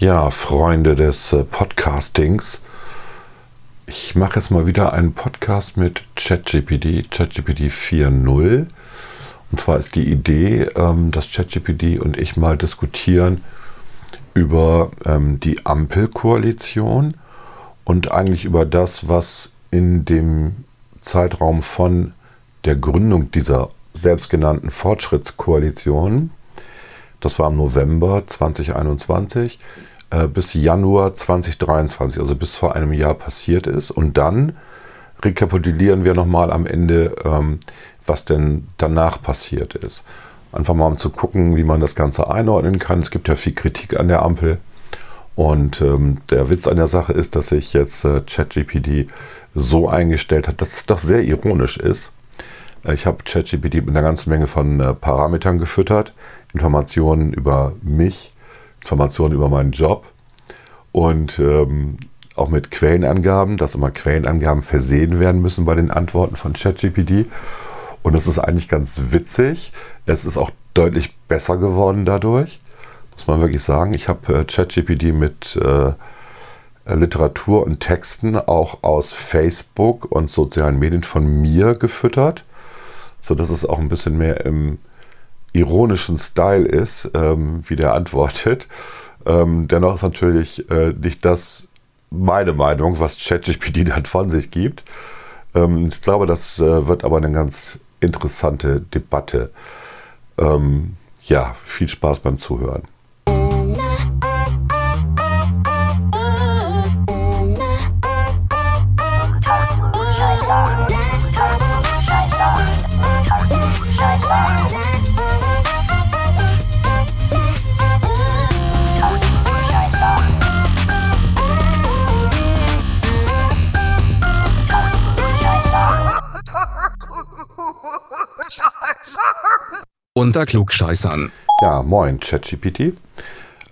Ja, Freunde des äh, Podcastings. Ich mache jetzt mal wieder einen Podcast mit ChatGPT, ChatGPT 4.0. Und zwar ist die Idee, ähm, dass ChatGPT und ich mal diskutieren über ähm, die Ampelkoalition und eigentlich über das, was in dem Zeitraum von der Gründung dieser selbstgenannten Fortschrittskoalition, das war im November 2021, äh, bis Januar 2023, also bis vor einem Jahr passiert ist. Und dann rekapitulieren wir nochmal am Ende, ähm, was denn danach passiert ist. Einfach mal um zu gucken, wie man das Ganze einordnen kann. Es gibt ja viel Kritik an der Ampel. Und ähm, der Witz an der Sache ist, dass sich jetzt äh, ChatGPT so eingestellt hat, dass es doch sehr ironisch ist. Äh, ich habe ChatGPT mit einer ganzen Menge von äh, Parametern gefüttert, Informationen über mich, Informationen über meinen Job und ähm, auch mit Quellenangaben, dass immer Quellenangaben versehen werden müssen bei den Antworten von ChatGPT. Und das ist eigentlich ganz witzig. Es ist auch deutlich besser geworden dadurch, muss man wirklich sagen. Ich habe äh, ChatGPT mit äh, Literatur und Texten auch aus Facebook und sozialen Medien von mir gefüttert, sodass es auch ein bisschen mehr im ironischen Style ist, ähm, wie der antwortet. Ähm, dennoch ist natürlich äh, nicht das meine Meinung, was ChatGPT dann von sich gibt. Ähm, ich glaube, das äh, wird aber eine ganz interessante Debatte. Ähm, ja, viel Spaß beim Zuhören. Unter Klugscheißern. Ja, moin, ChatGPT.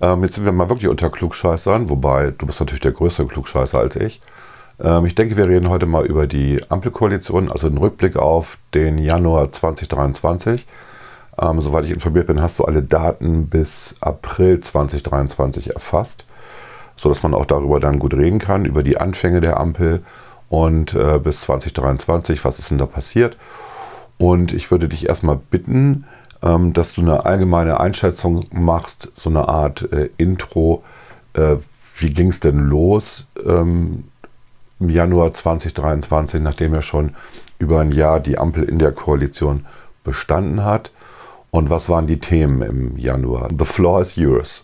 Ähm, jetzt sind wir mal wirklich unter Klugscheißern, wobei du bist natürlich der größere Klugscheißer als ich. Ähm, ich denke, wir reden heute mal über die Ampelkoalition, also den Rückblick auf den Januar 2023. Ähm, soweit ich informiert bin, hast du alle Daten bis April 2023 erfasst, sodass man auch darüber dann gut reden kann, über die Anfänge der Ampel und äh, bis 2023, was ist denn da passiert. Und ich würde dich erstmal bitten, ähm, dass du eine allgemeine Einschätzung machst, so eine Art äh, Intro. Äh, wie ging es denn los ähm, im Januar 2023, nachdem ja schon über ein Jahr die Ampel in der Koalition bestanden hat? Und was waren die Themen im Januar? The floor is yours.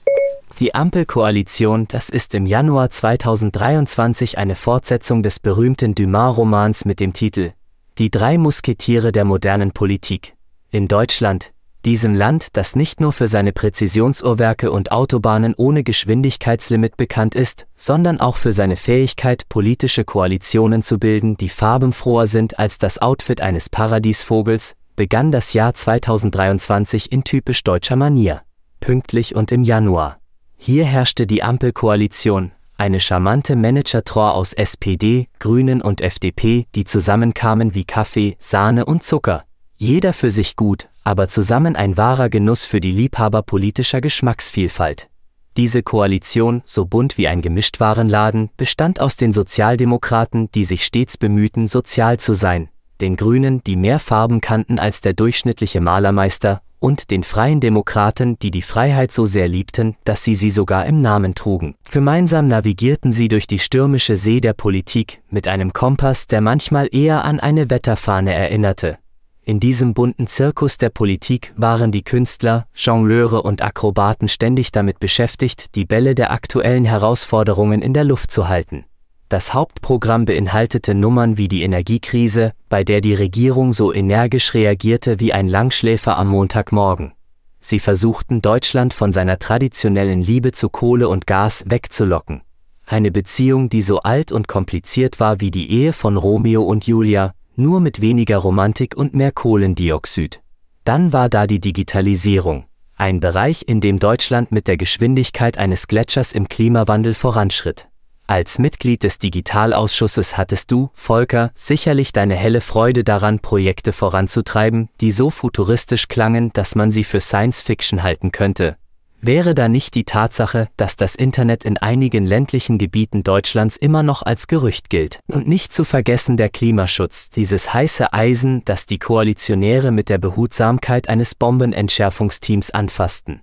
Die Ampelkoalition, das ist im Januar 2023 eine Fortsetzung des berühmten Dumas-Romans mit dem Titel Die drei Musketiere der modernen Politik. In Deutschland, diesem Land, das nicht nur für seine Präzisionsuhrwerke und Autobahnen ohne Geschwindigkeitslimit bekannt ist, sondern auch für seine Fähigkeit, politische Koalitionen zu bilden, die farbenfroher sind als das Outfit eines Paradiesvogels, begann das Jahr 2023 in typisch deutscher Manier. Pünktlich und im Januar. Hier herrschte die Ampelkoalition, eine charmante Manager-Tor aus SPD, Grünen und FDP, die zusammenkamen wie Kaffee, Sahne und Zucker. Jeder für sich gut, aber zusammen ein wahrer Genuss für die Liebhaber politischer Geschmacksvielfalt. Diese Koalition, so bunt wie ein Gemischtwarenladen, bestand aus den Sozialdemokraten, die sich stets bemühten, sozial zu sein, den Grünen, die mehr Farben kannten als der durchschnittliche Malermeister, und den Freien Demokraten, die die Freiheit so sehr liebten, dass sie sie sogar im Namen trugen. Gemeinsam navigierten sie durch die stürmische See der Politik mit einem Kompass, der manchmal eher an eine Wetterfahne erinnerte, in diesem bunten Zirkus der Politik waren die Künstler, Jongleure und Akrobaten ständig damit beschäftigt, die Bälle der aktuellen Herausforderungen in der Luft zu halten. Das Hauptprogramm beinhaltete Nummern wie die Energiekrise, bei der die Regierung so energisch reagierte wie ein Langschläfer am Montagmorgen. Sie versuchten Deutschland von seiner traditionellen Liebe zu Kohle und Gas wegzulocken. Eine Beziehung, die so alt und kompliziert war wie die Ehe von Romeo und Julia, nur mit weniger Romantik und mehr Kohlendioxid. Dann war da die Digitalisierung, ein Bereich, in dem Deutschland mit der Geschwindigkeit eines Gletschers im Klimawandel voranschritt. Als Mitglied des Digitalausschusses hattest du, Volker, sicherlich deine helle Freude daran, Projekte voranzutreiben, die so futuristisch klangen, dass man sie für Science Fiction halten könnte. Wäre da nicht die Tatsache, dass das Internet in einigen ländlichen Gebieten Deutschlands immer noch als Gerücht gilt? Und nicht zu vergessen der Klimaschutz, dieses heiße Eisen, das die Koalitionäre mit der Behutsamkeit eines Bombenentschärfungsteams anfassten.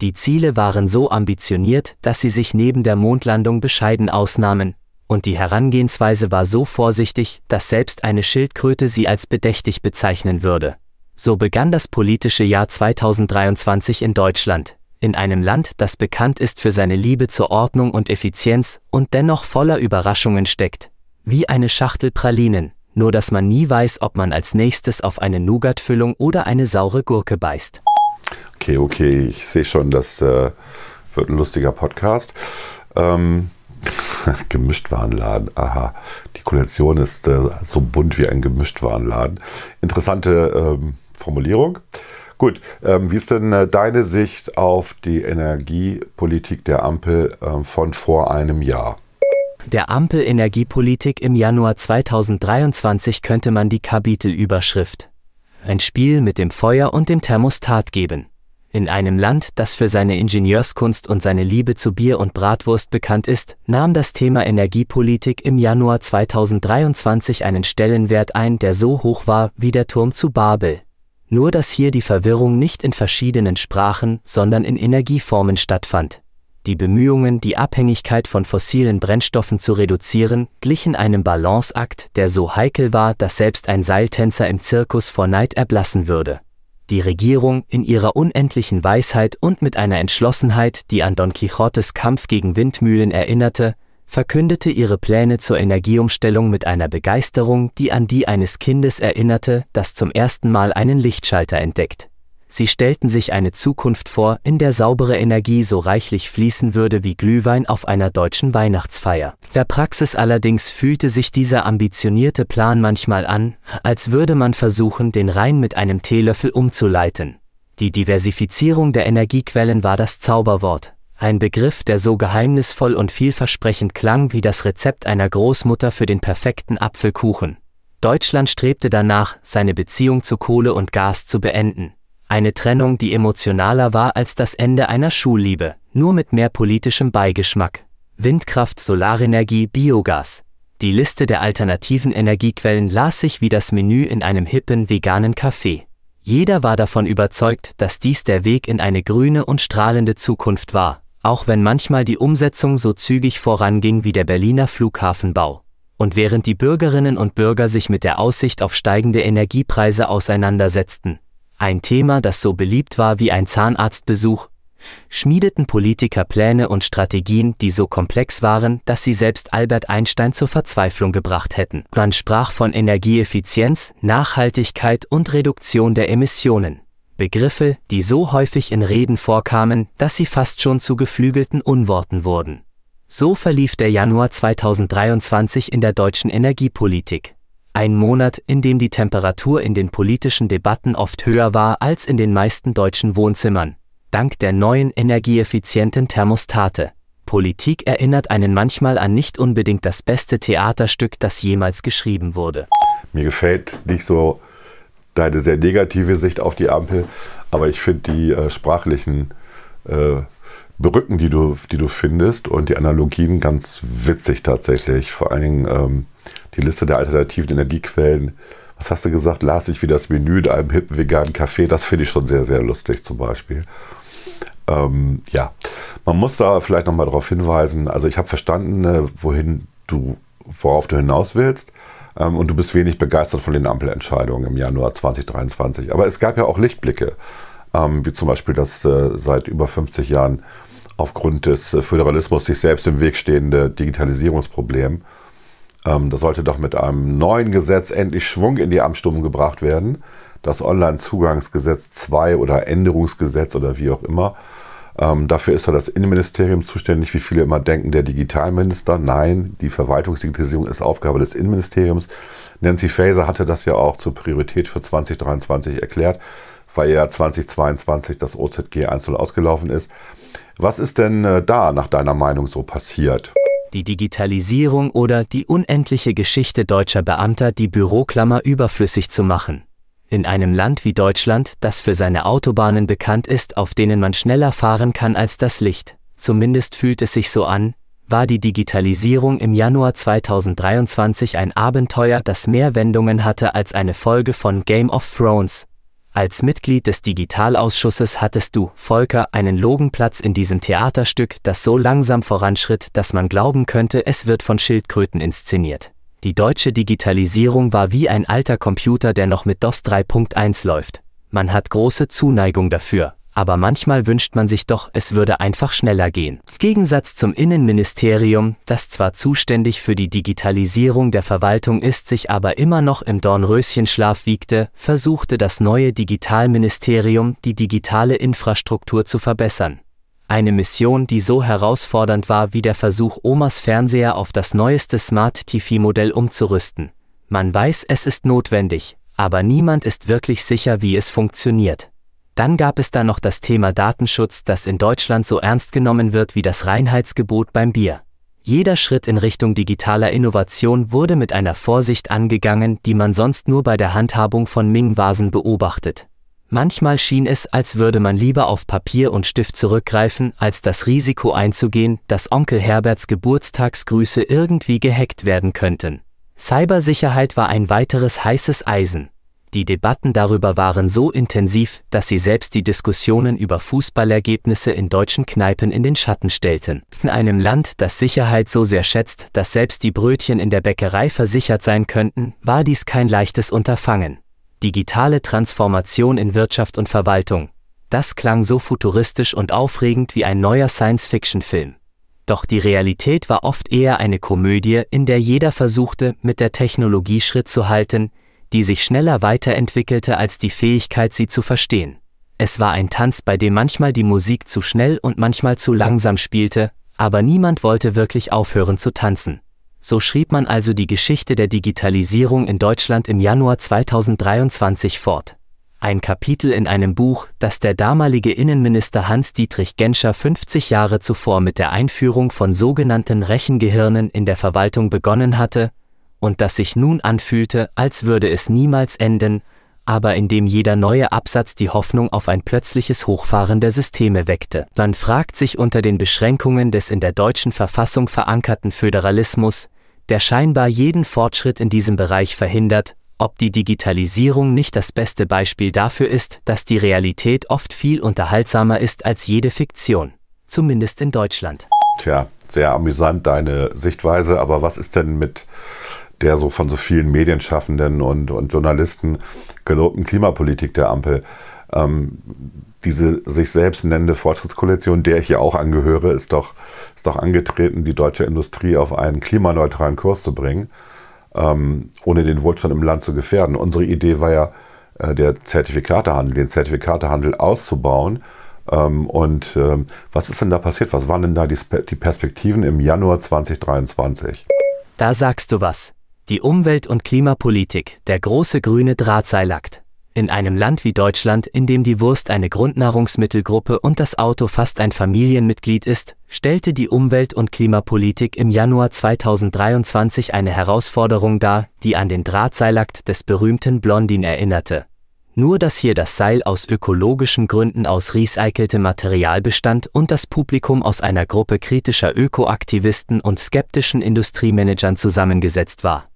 Die Ziele waren so ambitioniert, dass sie sich neben der Mondlandung bescheiden ausnahmen, und die Herangehensweise war so vorsichtig, dass selbst eine Schildkröte sie als bedächtig bezeichnen würde. So begann das politische Jahr 2023 in Deutschland, in einem Land, das bekannt ist für seine Liebe zur Ordnung und Effizienz und dennoch voller Überraschungen steckt. Wie eine Schachtel Pralinen, nur dass man nie weiß, ob man als nächstes auf eine Nougatfüllung oder eine saure Gurke beißt. Okay, okay, ich sehe schon, das äh, wird ein lustiger Podcast. Ähm, Gemischtwarenladen, aha. Die Kollektion ist äh, so bunt wie ein Gemischtwarenladen. Interessante ähm, Formulierung. Gut, ähm, wie ist denn äh, deine Sicht auf die Energiepolitik der Ampel äh, von vor einem Jahr? Der Ampel-Energiepolitik im Januar 2023 könnte man die Kapitelüberschrift Ein Spiel mit dem Feuer und dem Thermostat geben. In einem Land, das für seine Ingenieurskunst und seine Liebe zu Bier und Bratwurst bekannt ist, nahm das Thema Energiepolitik im Januar 2023 einen Stellenwert ein, der so hoch war wie der Turm zu Babel. Nur dass hier die Verwirrung nicht in verschiedenen Sprachen, sondern in Energieformen stattfand. Die Bemühungen, die Abhängigkeit von fossilen Brennstoffen zu reduzieren, glichen einem Balanceakt, der so heikel war, dass selbst ein Seiltänzer im Zirkus vor Neid erblassen würde. Die Regierung, in ihrer unendlichen Weisheit und mit einer Entschlossenheit, die an Don Quixotes Kampf gegen Windmühlen erinnerte, verkündete ihre Pläne zur Energieumstellung mit einer Begeisterung, die an die eines Kindes erinnerte, das zum ersten Mal einen Lichtschalter entdeckt. Sie stellten sich eine Zukunft vor, in der saubere Energie so reichlich fließen würde wie Glühwein auf einer deutschen Weihnachtsfeier. Der Praxis allerdings fühlte sich dieser ambitionierte Plan manchmal an, als würde man versuchen, den Rhein mit einem Teelöffel umzuleiten. Die Diversifizierung der Energiequellen war das Zauberwort, ein Begriff, der so geheimnisvoll und vielversprechend klang wie das Rezept einer Großmutter für den perfekten Apfelkuchen. Deutschland strebte danach, seine Beziehung zu Kohle und Gas zu beenden. Eine Trennung, die emotionaler war als das Ende einer Schulliebe, nur mit mehr politischem Beigeschmack. Windkraft, Solarenergie, Biogas. Die Liste der alternativen Energiequellen las sich wie das Menü in einem hippen veganen Café. Jeder war davon überzeugt, dass dies der Weg in eine grüne und strahlende Zukunft war, auch wenn manchmal die Umsetzung so zügig voranging wie der Berliner Flughafenbau. Und während die Bürgerinnen und Bürger sich mit der Aussicht auf steigende Energiepreise auseinandersetzten, ein Thema, das so beliebt war wie ein Zahnarztbesuch, schmiedeten Politiker Pläne und Strategien, die so komplex waren, dass sie selbst Albert Einstein zur Verzweiflung gebracht hätten. Man sprach von Energieeffizienz, Nachhaltigkeit und Reduktion der Emissionen. Begriffe, die so häufig in Reden vorkamen, dass sie fast schon zu geflügelten Unworten wurden. So verlief der Januar 2023 in der deutschen Energiepolitik. Ein Monat, in dem die Temperatur in den politischen Debatten oft höher war als in den meisten deutschen Wohnzimmern, dank der neuen energieeffizienten Thermostate. Politik erinnert einen manchmal an nicht unbedingt das beste Theaterstück, das jemals geschrieben wurde. Mir gefällt nicht so deine sehr negative Sicht auf die Ampel, aber ich finde die äh, sprachlichen äh, Brücken, die du, die du findest und die Analogien ganz witzig tatsächlich. Vor allen Dingen ähm, die Liste der alternativen Energiequellen. Was hast du gesagt? Las ich wie das Menü in einem hippen veganen Café. Das finde ich schon sehr, sehr lustig zum Beispiel. Ähm, ja, man muss da vielleicht nochmal darauf hinweisen. Also ich habe verstanden, äh, wohin du, worauf du hinaus willst. Ähm, und du bist wenig begeistert von den Ampelentscheidungen im Januar 2023. Aber es gab ja auch Lichtblicke, ähm, wie zum Beispiel das äh, seit über 50 Jahren aufgrund des äh, Föderalismus sich selbst im Weg stehende Digitalisierungsproblem. Ähm, das sollte doch mit einem neuen Gesetz endlich Schwung in die Amtsstummung gebracht werden. Das Onlinezugangsgesetz 2 oder Änderungsgesetz oder wie auch immer. Ähm, dafür ist ja das Innenministerium zuständig, wie viele immer denken, der Digitalminister. Nein, die Verwaltungsdigitalisierung ist Aufgabe des Innenministeriums. Nancy Faeser hatte das ja auch zur Priorität für 2023 erklärt, weil ja 2022 das OZG einzeln ausgelaufen ist. Was ist denn äh, da nach deiner Meinung so passiert? Die Digitalisierung oder die unendliche Geschichte deutscher Beamter, die Büroklammer überflüssig zu machen. In einem Land wie Deutschland, das für seine Autobahnen bekannt ist, auf denen man schneller fahren kann als das Licht, zumindest fühlt es sich so an, war die Digitalisierung im Januar 2023 ein Abenteuer, das mehr Wendungen hatte als eine Folge von Game of Thrones. Als Mitglied des Digitalausschusses hattest du, Volker, einen Logenplatz in diesem Theaterstück, das so langsam voranschritt, dass man glauben könnte, es wird von Schildkröten inszeniert. Die deutsche Digitalisierung war wie ein alter Computer, der noch mit DOS 3.1 läuft. Man hat große Zuneigung dafür, aber manchmal wünscht man sich doch, es würde einfach schneller gehen. Im Gegensatz zum Innenministerium, das zwar zuständig für die Digitalisierung der Verwaltung ist, sich aber immer noch im Dornröschenschlaf wiegte, versuchte das neue Digitalministerium, die digitale Infrastruktur zu verbessern. Eine Mission, die so herausfordernd war wie der Versuch, Omas Fernseher auf das neueste Smart TV-Modell umzurüsten. Man weiß, es ist notwendig, aber niemand ist wirklich sicher, wie es funktioniert. Dann gab es da noch das Thema Datenschutz, das in Deutschland so ernst genommen wird wie das Reinheitsgebot beim Bier. Jeder Schritt in Richtung digitaler Innovation wurde mit einer Vorsicht angegangen, die man sonst nur bei der Handhabung von Ming-Vasen beobachtet. Manchmal schien es, als würde man lieber auf Papier und Stift zurückgreifen, als das Risiko einzugehen, dass Onkel Herberts Geburtstagsgrüße irgendwie gehackt werden könnten. Cybersicherheit war ein weiteres heißes Eisen. Die Debatten darüber waren so intensiv, dass sie selbst die Diskussionen über Fußballergebnisse in deutschen Kneipen in den Schatten stellten. In einem Land, das Sicherheit so sehr schätzt, dass selbst die Brötchen in der Bäckerei versichert sein könnten, war dies kein leichtes Unterfangen. Digitale Transformation in Wirtschaft und Verwaltung. Das klang so futuristisch und aufregend wie ein neuer Science-Fiction-Film. Doch die Realität war oft eher eine Komödie, in der jeder versuchte, mit der Technologie Schritt zu halten, die sich schneller weiterentwickelte als die Fähigkeit, sie zu verstehen. Es war ein Tanz, bei dem manchmal die Musik zu schnell und manchmal zu langsam spielte, aber niemand wollte wirklich aufhören zu tanzen. So schrieb man also die Geschichte der Digitalisierung in Deutschland im Januar 2023 fort. Ein Kapitel in einem Buch, das der damalige Innenminister Hans-Dietrich Genscher 50 Jahre zuvor mit der Einführung von sogenannten Rechengehirnen in der Verwaltung begonnen hatte, und das sich nun anfühlte, als würde es niemals enden, aber in dem jeder neue Absatz die Hoffnung auf ein plötzliches Hochfahren der Systeme weckte. Man fragt sich unter den Beschränkungen des in der deutschen Verfassung verankerten Föderalismus, der scheinbar jeden Fortschritt in diesem Bereich verhindert, ob die Digitalisierung nicht das beste Beispiel dafür ist, dass die Realität oft viel unterhaltsamer ist als jede Fiktion, zumindest in Deutschland. Tja, sehr amüsant deine Sichtweise, aber was ist denn mit der so von so vielen Medienschaffenden und, und Journalisten gelobten Klimapolitik der Ampel? Ähm, diese sich selbst nennende Fortschrittskoalition, der ich ja auch angehöre, ist doch, ist doch angetreten, die deutsche Industrie auf einen klimaneutralen Kurs zu bringen, ähm, ohne den Wohlstand im Land zu gefährden. Unsere Idee war ja, äh, der Zertifikatehandel, den Zertifikatehandel auszubauen. Ähm, und ähm, was ist denn da passiert? Was waren denn da die, die Perspektiven im Januar 2023? Da sagst du was. Die Umwelt- und Klimapolitik, der große grüne Drahtseilakt. In einem Land wie Deutschland, in dem die Wurst eine Grundnahrungsmittelgruppe und das Auto fast ein Familienmitglied ist, stellte die Umwelt- und Klimapolitik im Januar 2023 eine Herausforderung dar, die an den Drahtseilakt des berühmten Blondin erinnerte. Nur dass hier das Seil aus ökologischen Gründen aus recyceltem Material bestand und das Publikum aus einer Gruppe kritischer Ökoaktivisten und skeptischen Industriemanagern zusammengesetzt war.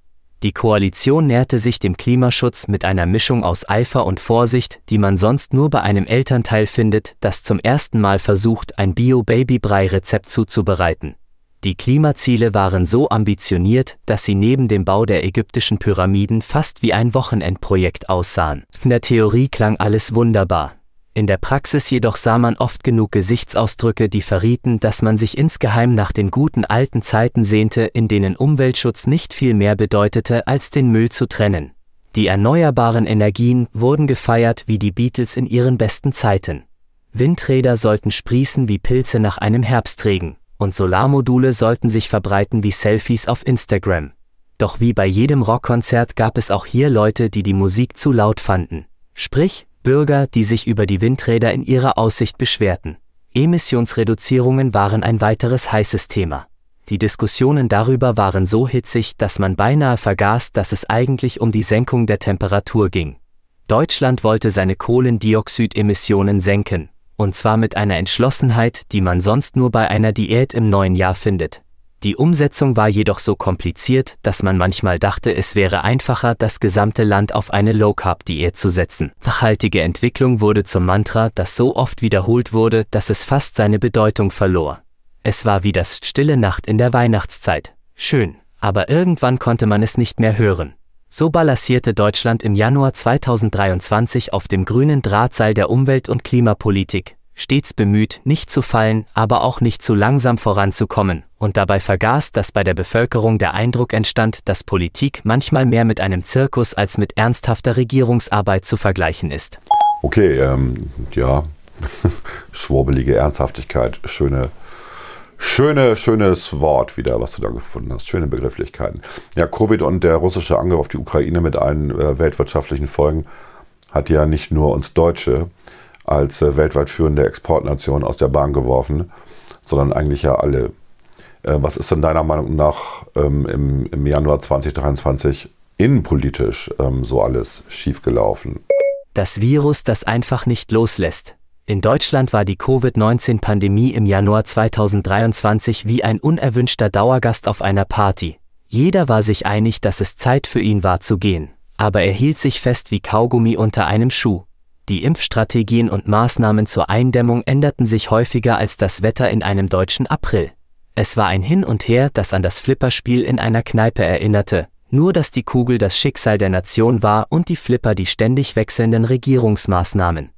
Die Koalition näherte sich dem Klimaschutz mit einer Mischung aus Eifer und Vorsicht, die man sonst nur bei einem Elternteil findet, das zum ersten Mal versucht, ein Bio-Baby-Brei-Rezept zuzubereiten. Die Klimaziele waren so ambitioniert, dass sie neben dem Bau der ägyptischen Pyramiden fast wie ein Wochenendprojekt aussahen. In der Theorie klang alles wunderbar, in der Praxis jedoch sah man oft genug Gesichtsausdrücke, die verrieten, dass man sich insgeheim nach den guten alten Zeiten sehnte, in denen Umweltschutz nicht viel mehr bedeutete, als den Müll zu trennen. Die erneuerbaren Energien wurden gefeiert wie die Beatles in ihren besten Zeiten. Windräder sollten sprießen wie Pilze nach einem Herbstregen, und Solarmodule sollten sich verbreiten wie Selfies auf Instagram. Doch wie bei jedem Rockkonzert gab es auch hier Leute, die die Musik zu laut fanden. Sprich, Bürger, die sich über die Windräder in ihrer Aussicht beschwerten. Emissionsreduzierungen waren ein weiteres heißes Thema. Die Diskussionen darüber waren so hitzig, dass man beinahe vergaß, dass es eigentlich um die Senkung der Temperatur ging. Deutschland wollte seine Kohlendioxidemissionen senken, und zwar mit einer Entschlossenheit, die man sonst nur bei einer Diät im neuen Jahr findet. Die Umsetzung war jedoch so kompliziert, dass man manchmal dachte, es wäre einfacher, das gesamte Land auf eine Low-Carb-Diät zu setzen. Nachhaltige Entwicklung wurde zum Mantra, das so oft wiederholt wurde, dass es fast seine Bedeutung verlor. Es war wie das stille Nacht in der Weihnachtszeit. Schön, aber irgendwann konnte man es nicht mehr hören. So balancierte Deutschland im Januar 2023 auf dem grünen Drahtseil der Umwelt- und Klimapolitik, stets bemüht, nicht zu fallen, aber auch nicht zu langsam voranzukommen, und dabei vergaß, dass bei der Bevölkerung der Eindruck entstand, dass Politik manchmal mehr mit einem Zirkus als mit ernsthafter Regierungsarbeit zu vergleichen ist. Okay, ähm, ja, schwurbelige Ernsthaftigkeit, schöne, schöne, schönes Wort wieder, was du da gefunden hast, schöne Begrifflichkeiten. Ja, Covid und der russische Angriff auf die Ukraine mit allen äh, weltwirtschaftlichen Folgen hat ja nicht nur uns Deutsche als äh, weltweit führende Exportnation aus der Bahn geworfen, sondern eigentlich ja alle. Äh, was ist denn deiner Meinung nach ähm, im, im, Januar 2023 innenpolitisch ähm, so alles schiefgelaufen? Das Virus, das einfach nicht loslässt. In Deutschland war die Covid-19-Pandemie im Januar 2023 wie ein unerwünschter Dauergast auf einer Party. Jeder war sich einig, dass es Zeit für ihn war zu gehen, aber er hielt sich fest wie Kaugummi unter einem Schuh. Die Impfstrategien und Maßnahmen zur Eindämmung änderten sich häufiger als das Wetter in einem deutschen April. Es war ein Hin und Her, das an das Flipperspiel in einer Kneipe erinnerte, nur dass die Kugel das Schicksal der Nation war und die Flipper die ständig wechselnden Regierungsmaßnahmen.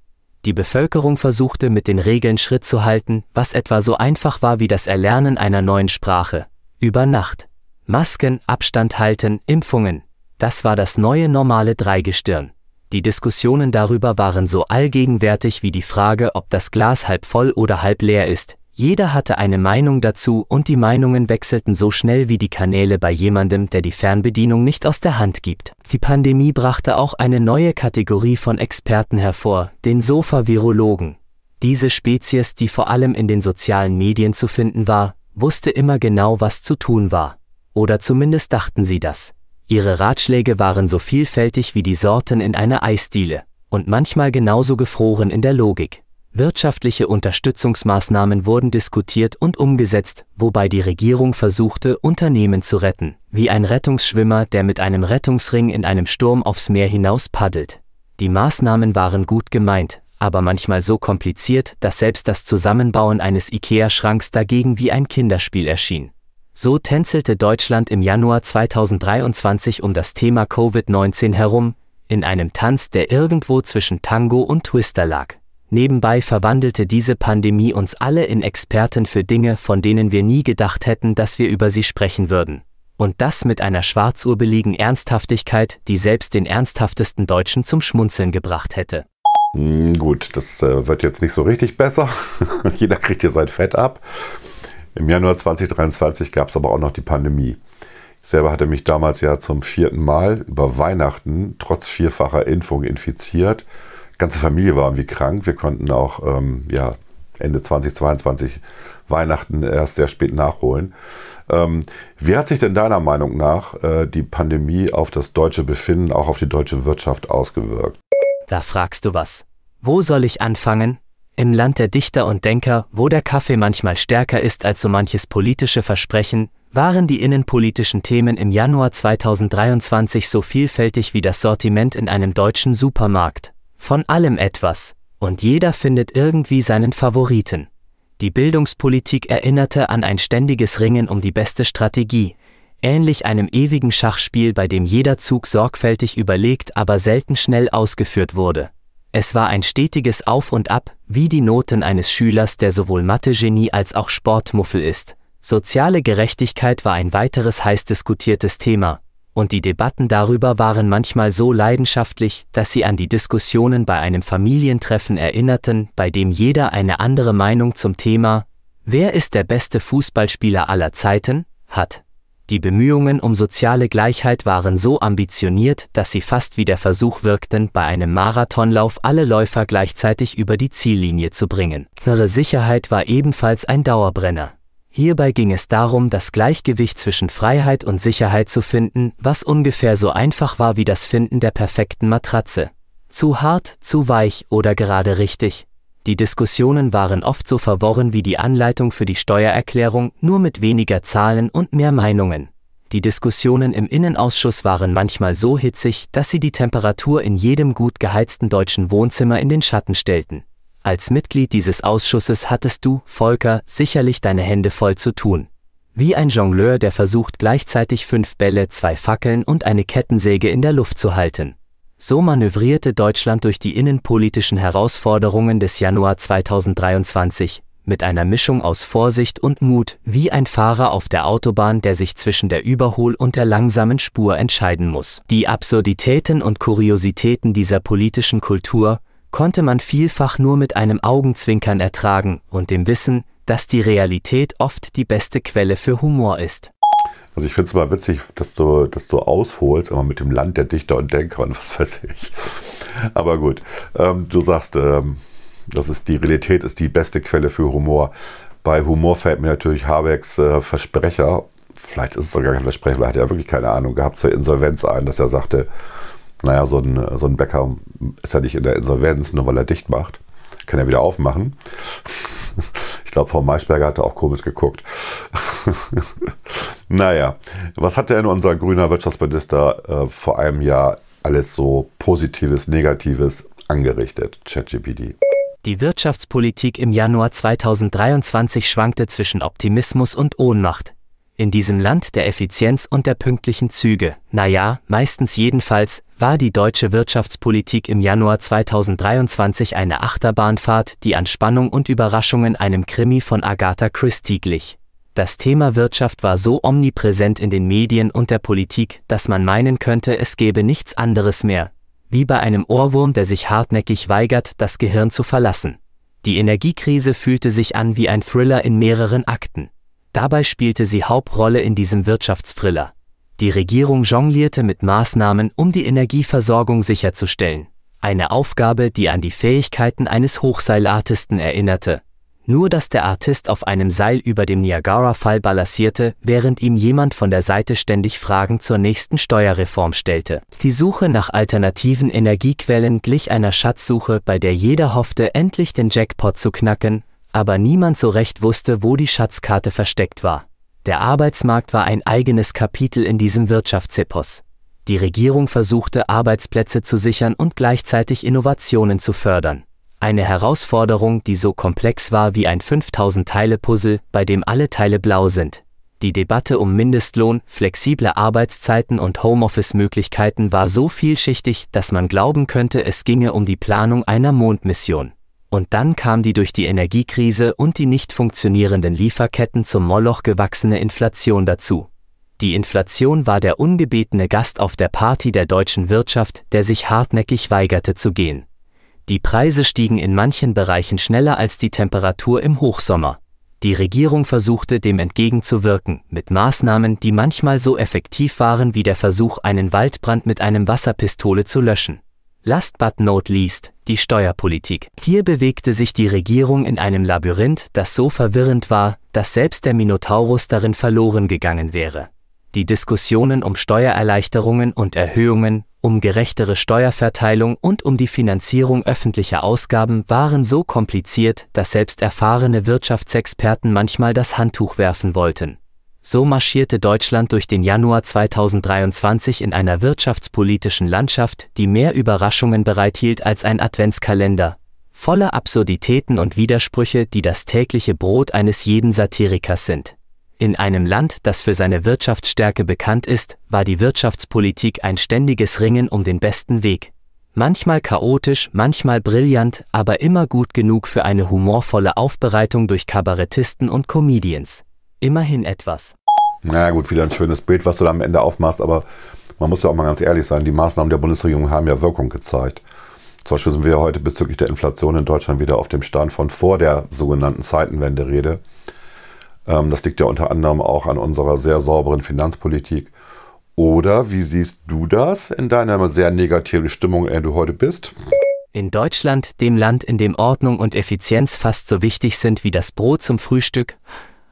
Die Bevölkerung versuchte mit den Regeln Schritt zu halten, was etwa so einfach war wie das Erlernen einer neuen Sprache. Über Nacht. Masken, Abstand halten, Impfungen. Das war das neue normale Dreigestirn. Die Diskussionen darüber waren so allgegenwärtig wie die Frage, ob das Glas halb voll oder halb leer ist. Jeder hatte eine Meinung dazu und die Meinungen wechselten so schnell wie die Kanäle bei jemandem, der die Fernbedienung nicht aus der Hand gibt. Die Pandemie brachte auch eine neue Kategorie von Experten hervor, den Sofa-Virologen. Diese Spezies, die vor allem in den sozialen Medien zu finden war, wusste immer genau, was zu tun war. Oder zumindest dachten sie das. Ihre Ratschläge waren so vielfältig wie die Sorten in einer Eisdiele und manchmal genauso gefroren in der Logik. Wirtschaftliche Unterstützungsmaßnahmen wurden diskutiert und umgesetzt, wobei die Regierung versuchte, Unternehmen zu retten, wie ein Rettungsschwimmer, der mit einem Rettungsring in einem Sturm aufs Meer hinaus paddelt. Die Maßnahmen waren gut gemeint, aber manchmal so kompliziert, dass selbst das Zusammenbauen eines IKEA-Schranks dagegen wie ein Kinderspiel erschien. So tänzelte Deutschland im Januar 2023 um das Thema Covid-19 herum, in einem Tanz, der irgendwo zwischen Tango und Twister lag. Nebenbei verwandelte diese Pandemie uns alle in Experten für Dinge, von denen wir nie gedacht hätten, dass wir über sie sprechen würden. Und das mit einer schwarzurbeligen Ernsthaftigkeit, die selbst den ernsthaftesten Deutschen zum Schmunzeln gebracht hätte. Hm, gut, das äh, wird jetzt nicht so richtig besser. Jeder kriegt hier sein Fett ab. Im Januar 2023 gab es aber auch noch die Pandemie. Ich selber hatte mich damals ja zum vierten Mal über Weihnachten trotz vierfacher Impfung infiziert. Die ganze Familie war irgendwie krank. Wir konnten auch ähm, ja, Ende 2022 Weihnachten erst sehr spät nachholen. Ähm, wie hat sich denn deiner Meinung nach äh, die Pandemie auf das deutsche Befinden, auch auf die deutsche Wirtschaft ausgewirkt? Da fragst du was. Wo soll ich anfangen? Im Land der Dichter und Denker, wo der Kaffee manchmal stärker ist als so manches politische Versprechen, waren die innenpolitischen Themen im Januar 2023 so vielfältig wie das Sortiment in einem deutschen Supermarkt. Von allem etwas. Und jeder findet irgendwie seinen Favoriten. Die Bildungspolitik erinnerte an ein ständiges Ringen um die beste Strategie, ähnlich einem ewigen Schachspiel, bei dem jeder Zug sorgfältig überlegt, aber selten schnell ausgeführt wurde. Es war ein stetiges Auf und Ab, wie die Noten eines Schülers, der sowohl Mathe-Genie als auch Sportmuffel ist. Soziale Gerechtigkeit war ein weiteres heiß diskutiertes Thema, und die Debatten darüber waren manchmal so leidenschaftlich, dass sie an die Diskussionen bei einem Familientreffen erinnerten, bei dem jeder eine andere Meinung zum Thema Wer ist der beste Fußballspieler aller Zeiten? hat. Die Bemühungen um soziale Gleichheit waren so ambitioniert, dass sie fast wie der Versuch wirkten, bei einem Marathonlauf alle Läufer gleichzeitig über die Ziellinie zu bringen. Ihre Sicherheit war ebenfalls ein Dauerbrenner. Hierbei ging es darum, das Gleichgewicht zwischen Freiheit und Sicherheit zu finden, was ungefähr so einfach war wie das Finden der perfekten Matratze. Zu hart, zu weich oder gerade richtig. Die Diskussionen waren oft so verworren wie die Anleitung für die Steuererklärung, nur mit weniger Zahlen und mehr Meinungen. Die Diskussionen im Innenausschuss waren manchmal so hitzig, dass sie die Temperatur in jedem gut geheizten deutschen Wohnzimmer in den Schatten stellten. Als Mitglied dieses Ausschusses hattest du, Volker, sicherlich deine Hände voll zu tun. Wie ein Jongleur, der versucht gleichzeitig fünf Bälle, zwei Fackeln und eine Kettensäge in der Luft zu halten. So manövrierte Deutschland durch die innenpolitischen Herausforderungen des Januar 2023, mit einer Mischung aus Vorsicht und Mut, wie ein Fahrer auf der Autobahn, der sich zwischen der Überhol- und der langsamen Spur entscheiden muss. Die Absurditäten und Kuriositäten dieser politischen Kultur konnte man vielfach nur mit einem Augenzwinkern ertragen und dem Wissen, dass die Realität oft die beste Quelle für Humor ist. Also ich finde es mal witzig, dass du, dass du ausholst, aber mit dem Land der Dichter und Denker und was weiß ich. Aber gut, ähm, du sagst, ähm, das ist die Realität ist die beste Quelle für Humor. Bei Humor fällt mir natürlich Habecks äh, Versprecher, vielleicht ist es sogar kein Versprecher, er hat ja wirklich keine Ahnung gehabt zur Insolvenz ein, dass er sagte, naja, so ein, so ein Bäcker ist ja nicht in der Insolvenz, nur weil er dicht macht. Kann er wieder aufmachen. Ich glaube, Frau Maischberger hatte auch komisch geguckt. naja, was hat denn unser grüner Wirtschaftsminister äh, vor einem Jahr alles so Positives, Negatives angerichtet, ChatGPT? Die Wirtschaftspolitik im Januar 2023 schwankte zwischen Optimismus und Ohnmacht. In diesem Land der Effizienz und der pünktlichen Züge, naja, meistens jedenfalls, war die deutsche Wirtschaftspolitik im Januar 2023 eine Achterbahnfahrt, die an Spannung und Überraschungen einem Krimi von Agatha Christie glich. Das Thema Wirtschaft war so omnipräsent in den Medien und der Politik, dass man meinen könnte, es gäbe nichts anderes mehr, wie bei einem Ohrwurm, der sich hartnäckig weigert, das Gehirn zu verlassen. Die Energiekrise fühlte sich an wie ein Thriller in mehreren Akten. Dabei spielte sie Hauptrolle in diesem Wirtschaftsthriller. Die Regierung jonglierte mit Maßnahmen, um die Energieversorgung sicherzustellen. Eine Aufgabe, die an die Fähigkeiten eines Hochseilartisten erinnerte, nur dass der Artist auf einem Seil über dem Niagara-Fall balancierte, während ihm jemand von der Seite ständig Fragen zur nächsten Steuerreform stellte. Die Suche nach alternativen Energiequellen glich einer Schatzsuche, bei der jeder hoffte, endlich den Jackpot zu knacken, aber niemand so recht wusste, wo die Schatzkarte versteckt war. Der Arbeitsmarkt war ein eigenes Kapitel in diesem Wirtschaftsepos. Die Regierung versuchte, Arbeitsplätze zu sichern und gleichzeitig Innovationen zu fördern. Eine Herausforderung, die so komplex war wie ein 5000-Teile-Puzzle, bei dem alle Teile blau sind. Die Debatte um Mindestlohn, flexible Arbeitszeiten und Homeoffice-Möglichkeiten war so vielschichtig, dass man glauben könnte, es ginge um die Planung einer Mondmission. Und dann kam die durch die Energiekrise und die nicht funktionierenden Lieferketten zum Moloch gewachsene Inflation dazu. Die Inflation war der ungebetene Gast auf der Party der deutschen Wirtschaft, der sich hartnäckig weigerte zu gehen. Die Preise stiegen in manchen Bereichen schneller als die Temperatur im Hochsommer. Die Regierung versuchte dem entgegenzuwirken, mit Maßnahmen, die manchmal so effektiv waren wie der Versuch, einen Waldbrand mit einem Wasserpistole zu löschen. Last but not least, die Steuerpolitik. Hier bewegte sich die Regierung in einem Labyrinth, das so verwirrend war, dass selbst der Minotaurus darin verloren gegangen wäre. Die Diskussionen um Steuererleichterungen und Erhöhungen, um gerechtere Steuerverteilung und um die Finanzierung öffentlicher Ausgaben waren so kompliziert, dass selbst erfahrene Wirtschaftsexperten manchmal das Handtuch werfen wollten. So marschierte Deutschland durch den Januar 2023 in einer wirtschaftspolitischen Landschaft, die mehr Überraschungen bereithielt als ein Adventskalender, voller Absurditäten und Widersprüche, die das tägliche Brot eines jeden Satirikers sind. In einem Land, das für seine Wirtschaftsstärke bekannt ist, war die Wirtschaftspolitik ein ständiges Ringen um den besten Weg. Manchmal chaotisch, manchmal brillant, aber immer gut genug für eine humorvolle Aufbereitung durch Kabarettisten und Comedians. Immerhin etwas. Na gut, wieder ein schönes Bild, was du da am Ende aufmachst, aber man muss ja auch mal ganz ehrlich sein, die Maßnahmen der Bundesregierung haben ja Wirkung gezeigt. Zum Beispiel sind wir heute bezüglich der Inflation in Deutschland wieder auf dem Stand von vor der sogenannten Zeitenwende-Rede. Ähm, das liegt ja unter anderem auch an unserer sehr sauberen Finanzpolitik. Oder wie siehst du das in deiner sehr negativen Stimmung, in der du heute bist? In Deutschland, dem Land, in dem Ordnung und Effizienz fast so wichtig sind wie das Brot zum Frühstück,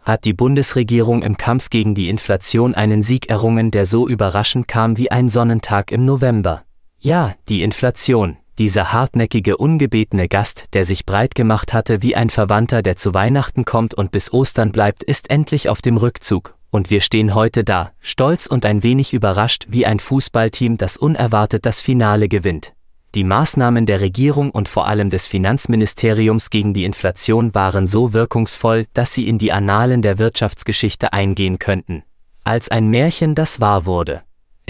hat die Bundesregierung im Kampf gegen die Inflation einen Sieg errungen, der so überraschend kam wie ein Sonnentag im November. Ja, die Inflation, Dieser hartnäckige, ungebetene Gast, der sich breit gemacht hatte wie ein Verwandter, der zu Weihnachten kommt und bis Ostern bleibt, ist endlich auf dem Rückzug, und wir stehen heute da, stolz und ein wenig überrascht wie ein Fußballteam, das unerwartet das Finale gewinnt. Die Maßnahmen der Regierung und vor allem des Finanzministeriums gegen die Inflation waren so wirkungsvoll, dass sie in die Annalen der Wirtschaftsgeschichte eingehen könnten. Als ein Märchen, das wahr wurde.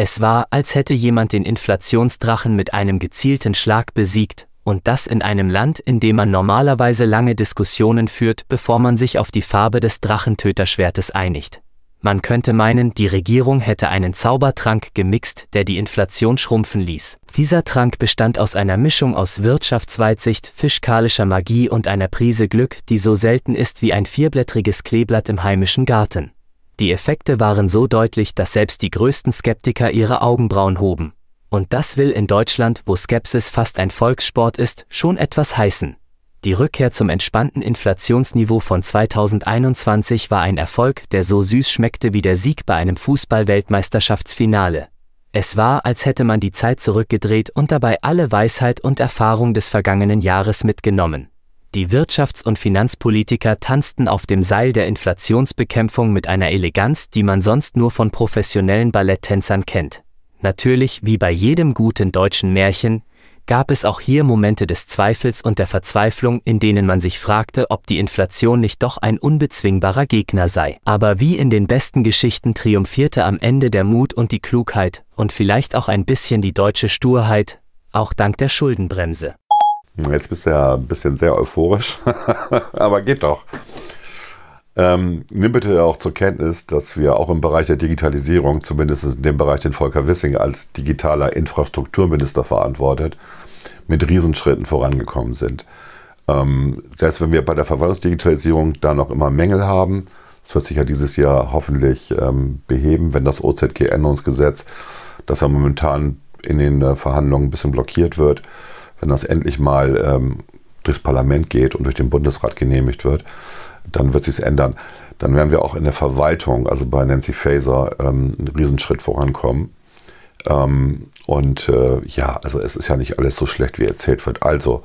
Es war, als hätte jemand den Inflationsdrachen mit einem gezielten Schlag besiegt, und das in einem Land, in dem man normalerweise lange Diskussionen führt, bevor man sich auf die Farbe des Drachentöterschwertes einigt. Man könnte meinen, die Regierung hätte einen Zaubertrank gemixt, der die Inflation schrumpfen ließ. Dieser Trank bestand aus einer Mischung aus Wirtschaftsweitsicht, fiskalischer Magie und einer Prise Glück, die so selten ist wie ein vierblättriges Kleeblatt im heimischen Garten. Die Effekte waren so deutlich, dass selbst die größten Skeptiker ihre Augenbrauen hoben. Und das will in Deutschland, wo Skepsis fast ein Volkssport ist, schon etwas heißen. Die Rückkehr zum entspannten Inflationsniveau von 2021 war ein Erfolg, der so süß schmeckte wie der Sieg bei einem Fußball-Weltmeisterschaftsfinale. Es war, als hätte man die Zeit zurückgedreht und dabei alle Weisheit und Erfahrung des vergangenen Jahres mitgenommen. Die Wirtschafts- und Finanzpolitiker tanzten auf dem Seil der Inflationsbekämpfung mit einer Eleganz, die man sonst nur von professionellen Balletttänzern kennt. Natürlich, wie bei jedem guten deutschen Märchen, gab es auch hier Momente des Zweifels und der Verzweiflung, in denen man sich fragte, ob die Inflation nicht doch ein unbezwingbarer Gegner sei. Aber wie in den besten Geschichten triumphierte am Ende der Mut und die Klugheit und vielleicht auch ein bisschen die deutsche Sturheit, auch dank der Schuldenbremse. Jetzt bist du ja ein bisschen sehr euphorisch, aber geht doch. Ähm, nimm bitte auch zur Kenntnis, dass wir auch im Bereich der Digitalisierung, zumindest in dem Bereich, den Volker Wissing als digitaler Infrastrukturminister verantwortet, mit Riesenschritten vorangekommen sind. Ähm, selbst wenn wir bei der Verwaltungsdigitalisierung da noch immer Mängel haben, das wird sich ja dieses Jahr hoffentlich ähm, beheben, wenn das OZG-Änderungsgesetz, das ja momentan in den äh, Verhandlungen ein bisschen blockiert wird, wenn das endlich mal ähm, durchs Parlament geht und durch den Bundesrat genehmigt wird, dann wird sich ändern. Dann werden wir auch in der Verwaltung, also bei Nancy Faeser, ähm, einen Riesenschritt vorankommen. Ähm, und äh, ja, also es ist ja nicht alles so schlecht, wie erzählt wird. Also,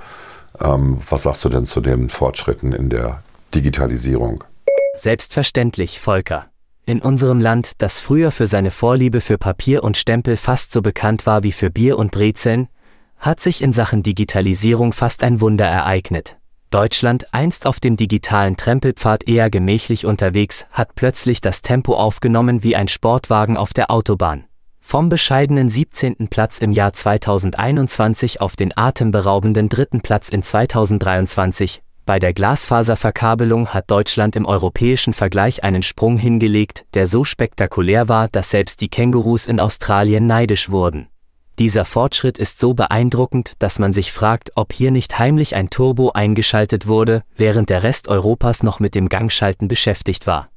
ähm, was sagst du denn zu den Fortschritten in der Digitalisierung? Selbstverständlich, Volker. In unserem Land, das früher für seine Vorliebe für Papier und Stempel fast so bekannt war wie für Bier und Brezeln, hat sich in Sachen Digitalisierung fast ein Wunder ereignet. Deutschland, einst auf dem digitalen Trempelpfad eher gemächlich unterwegs, hat plötzlich das Tempo aufgenommen wie ein Sportwagen auf der Autobahn. Vom bescheidenen 17. Platz im Jahr 2021 auf den atemberaubenden dritten Platz in 2023. Bei der Glasfaserverkabelung hat Deutschland im europäischen Vergleich einen Sprung hingelegt, der so spektakulär war, dass selbst die Kängurus in Australien neidisch wurden. Dieser Fortschritt ist so beeindruckend, dass man sich fragt, ob hier nicht heimlich ein Turbo eingeschaltet wurde, während der Rest Europas noch mit dem Gangschalten beschäftigt war.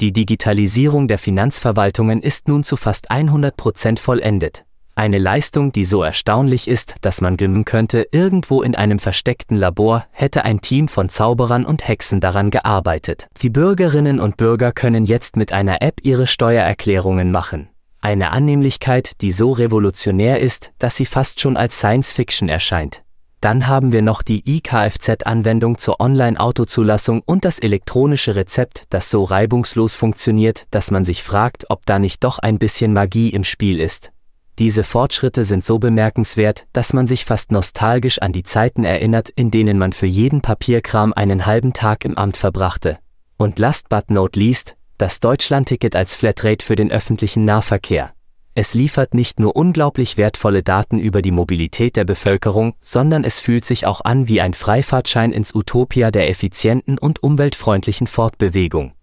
Die Digitalisierung der Finanzverwaltungen ist nun zu fast 100 Prozent vollendet. Eine Leistung, die so erstaunlich ist, dass man glimmen könnte, irgendwo in einem versteckten Labor hätte ein Team von Zauberern und Hexen daran gearbeitet. Die Bürgerinnen und Bürger können jetzt mit einer App ihre Steuererklärungen machen. Eine Annehmlichkeit, die so revolutionär ist, dass sie fast schon als Science Fiction erscheint. Dann haben wir noch die iKFZ-Anwendung zur Online-Autozulassung und das elektronische Rezept, das so reibungslos funktioniert, dass man sich fragt, ob da nicht doch ein bisschen Magie im Spiel ist. Diese Fortschritte sind so bemerkenswert, dass man sich fast nostalgisch an die Zeiten erinnert, in denen man für jeden Papierkram einen halben Tag im Amt verbrachte. Und last but not least, das Deutschlandticket als Flatrate für den öffentlichen Nahverkehr. Es liefert nicht nur unglaublich wertvolle Daten über die Mobilität der Bevölkerung, sondern es fühlt sich auch an wie ein Freifahrtschein ins Utopia der effizienten und umweltfreundlichen Fortbewegung.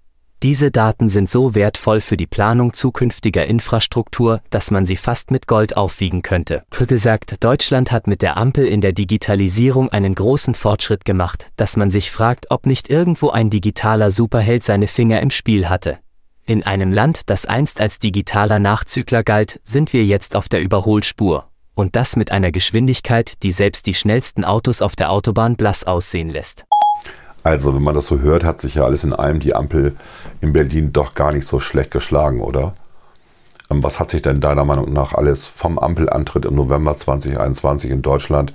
Diese Daten sind so wertvoll für die Planung zukünftiger Infrastruktur, dass man sie fast mit Gold aufwiegen könnte. Krütte sagt, Deutschland hat mit der Ampel in der Digitalisierung einen großen Fortschritt gemacht, dass man sich fragt, ob nicht irgendwo ein digitaler Superheld seine Finger im Spiel hatte. In einem Land, das einst als digitaler Nachzügler galt, sind wir jetzt auf der Überholspur. Und das mit einer Geschwindigkeit, die selbst die schnellsten Autos auf der Autobahn blass aussehen lässt. Also, wenn man das so hört, hat sich ja alles in einem die Ampel in Berlin doch gar nicht so schlecht geschlagen, oder? Ähm, was hat sich denn deiner Meinung nach alles vom Ampelantritt im November 2021 in Deutschland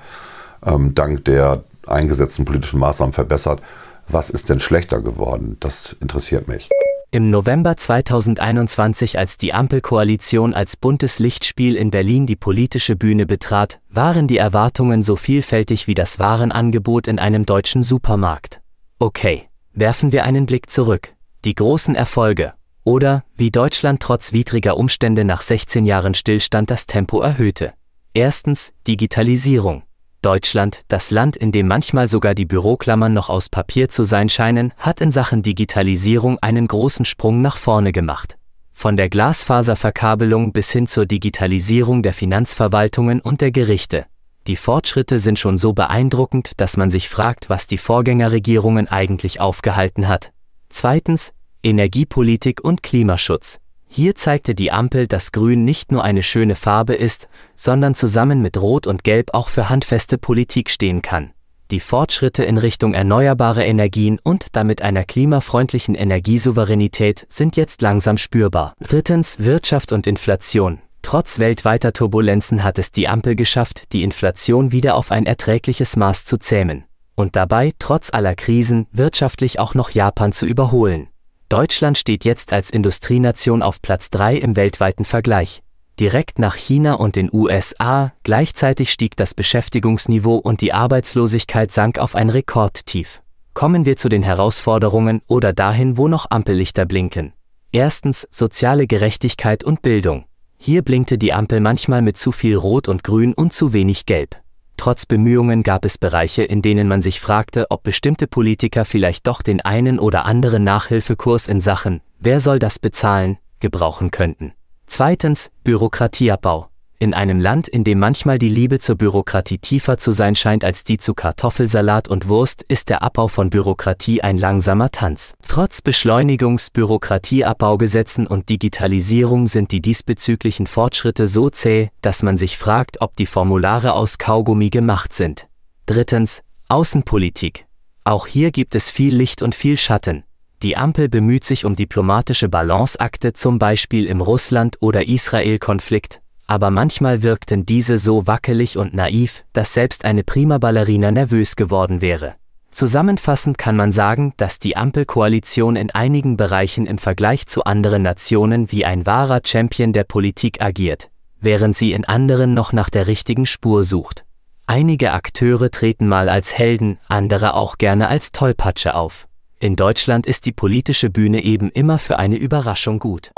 ähm, dank der eingesetzten politischen Maßnahmen verbessert. Was ist denn schlechter geworden? Das interessiert mich. Im November 2021, als die Ampelkoalition als buntes Lichtspiel in Berlin die politische Bühne betrat, waren die Erwartungen so vielfältig wie das Warenangebot in einem deutschen Supermarkt. Okay, werfen wir einen Blick zurück. Die großen Erfolge. Oder wie Deutschland trotz widriger Umstände nach 16 Jahren Stillstand das Tempo erhöhte. Erstens Digitalisierung. Deutschland, das Land, in dem manchmal sogar die Büroklammern noch aus Papier zu sein scheinen, hat in Sachen Digitalisierung einen großen Sprung nach vorne gemacht. Von der Glasfaserverkabelung bis hin zur Digitalisierung der Finanzverwaltungen und der Gerichte. Die Fortschritte sind schon so beeindruckend, dass man sich fragt, was die Vorgängerregierungen eigentlich aufgehalten hat. Zweitens, Energiepolitik und Klimaschutz. Hier zeigte die Ampel, dass Grün nicht nur eine schöne Farbe ist, sondern zusammen mit Rot und Gelb auch für handfeste Politik stehen kann. Die Fortschritte in Richtung erneuerbare Energien und damit einer klimafreundlichen Energiesouveränität sind jetzt langsam spürbar. Drittens Wirtschaft und Inflation. Trotz weltweiter Turbulenzen hat es die Ampel geschafft, die Inflation wieder auf ein erträgliches Maß zu zähmen. Und dabei, trotz aller Krisen, wirtschaftlich auch noch Japan zu überholen. Deutschland steht jetzt als Industrienation auf Platz 3 im weltweiten Vergleich. Direkt nach China und den USA, gleichzeitig stieg das Beschäftigungsniveau und die Arbeitslosigkeit sank auf ein Rekordtief. Kommen wir zu den Herausforderungen oder dahin, wo noch Ampellichter blinken. Erstens soziale Gerechtigkeit und Bildung. Hier blinkte die Ampel manchmal mit zu viel Rot und Grün und zu wenig Gelb. Trotz Bemühungen gab es Bereiche, in denen man sich fragte, ob bestimmte Politiker vielleicht doch den einen oder anderen Nachhilfekurs in Sachen Wer soll das bezahlen gebrauchen könnten. Zweitens Bürokratieabbau. In einem Land, in dem manchmal die Liebe zur Bürokratie tiefer zu sein scheint als die zu Kartoffelsalat und Wurst, ist der Abbau von Bürokratie ein langsamer Tanz. Trotz Beschleunigungs-, Bürokratieabbaugesetzen und Digitalisierung sind die diesbezüglichen Fortschritte so zäh, dass man sich fragt, ob die Formulare aus Kaugummi gemacht sind. Drittens Außenpolitik. Auch hier gibt es viel Licht und viel Schatten. Die Ampel bemüht sich um diplomatische Balanceakte zum Beispiel im Russland- oder Israel-Konflikt, aber manchmal wirkten diese so wackelig und naiv, dass selbst eine prima Ballerina nervös geworden wäre. Zusammenfassend kann man sagen, dass die Ampelkoalition in einigen Bereichen im Vergleich zu anderen Nationen wie ein wahrer Champion der Politik agiert, während sie in anderen noch nach der richtigen Spur sucht. Einige Akteure treten mal als Helden, andere auch gerne als Tollpatsche auf. In Deutschland ist die politische Bühne eben immer für eine Überraschung gut.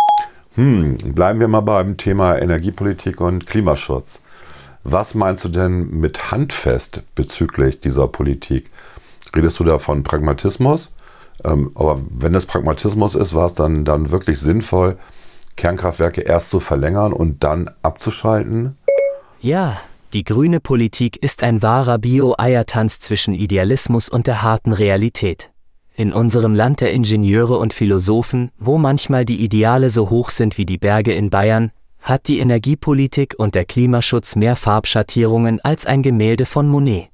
Hm, bleiben wir mal beim Thema Energiepolitik und Klimaschutz. Was meinst du denn mit handfest bezüglich dieser Politik? Redest du da von Pragmatismus? Ähm, aber wenn das Pragmatismus ist, war es dann, dann wirklich sinnvoll, Kernkraftwerke erst zu verlängern und dann abzuschalten? Ja, die grüne Politik ist ein wahrer Bio-Eiertanz zwischen Idealismus und der harten Realität. In unserem Land der Ingenieure und Philosophen, wo manchmal die Ideale so hoch sind wie die Berge in Bayern, hat die Energiepolitik und der Klimaschutz mehr Farbschattierungen als ein Gemälde von Monet.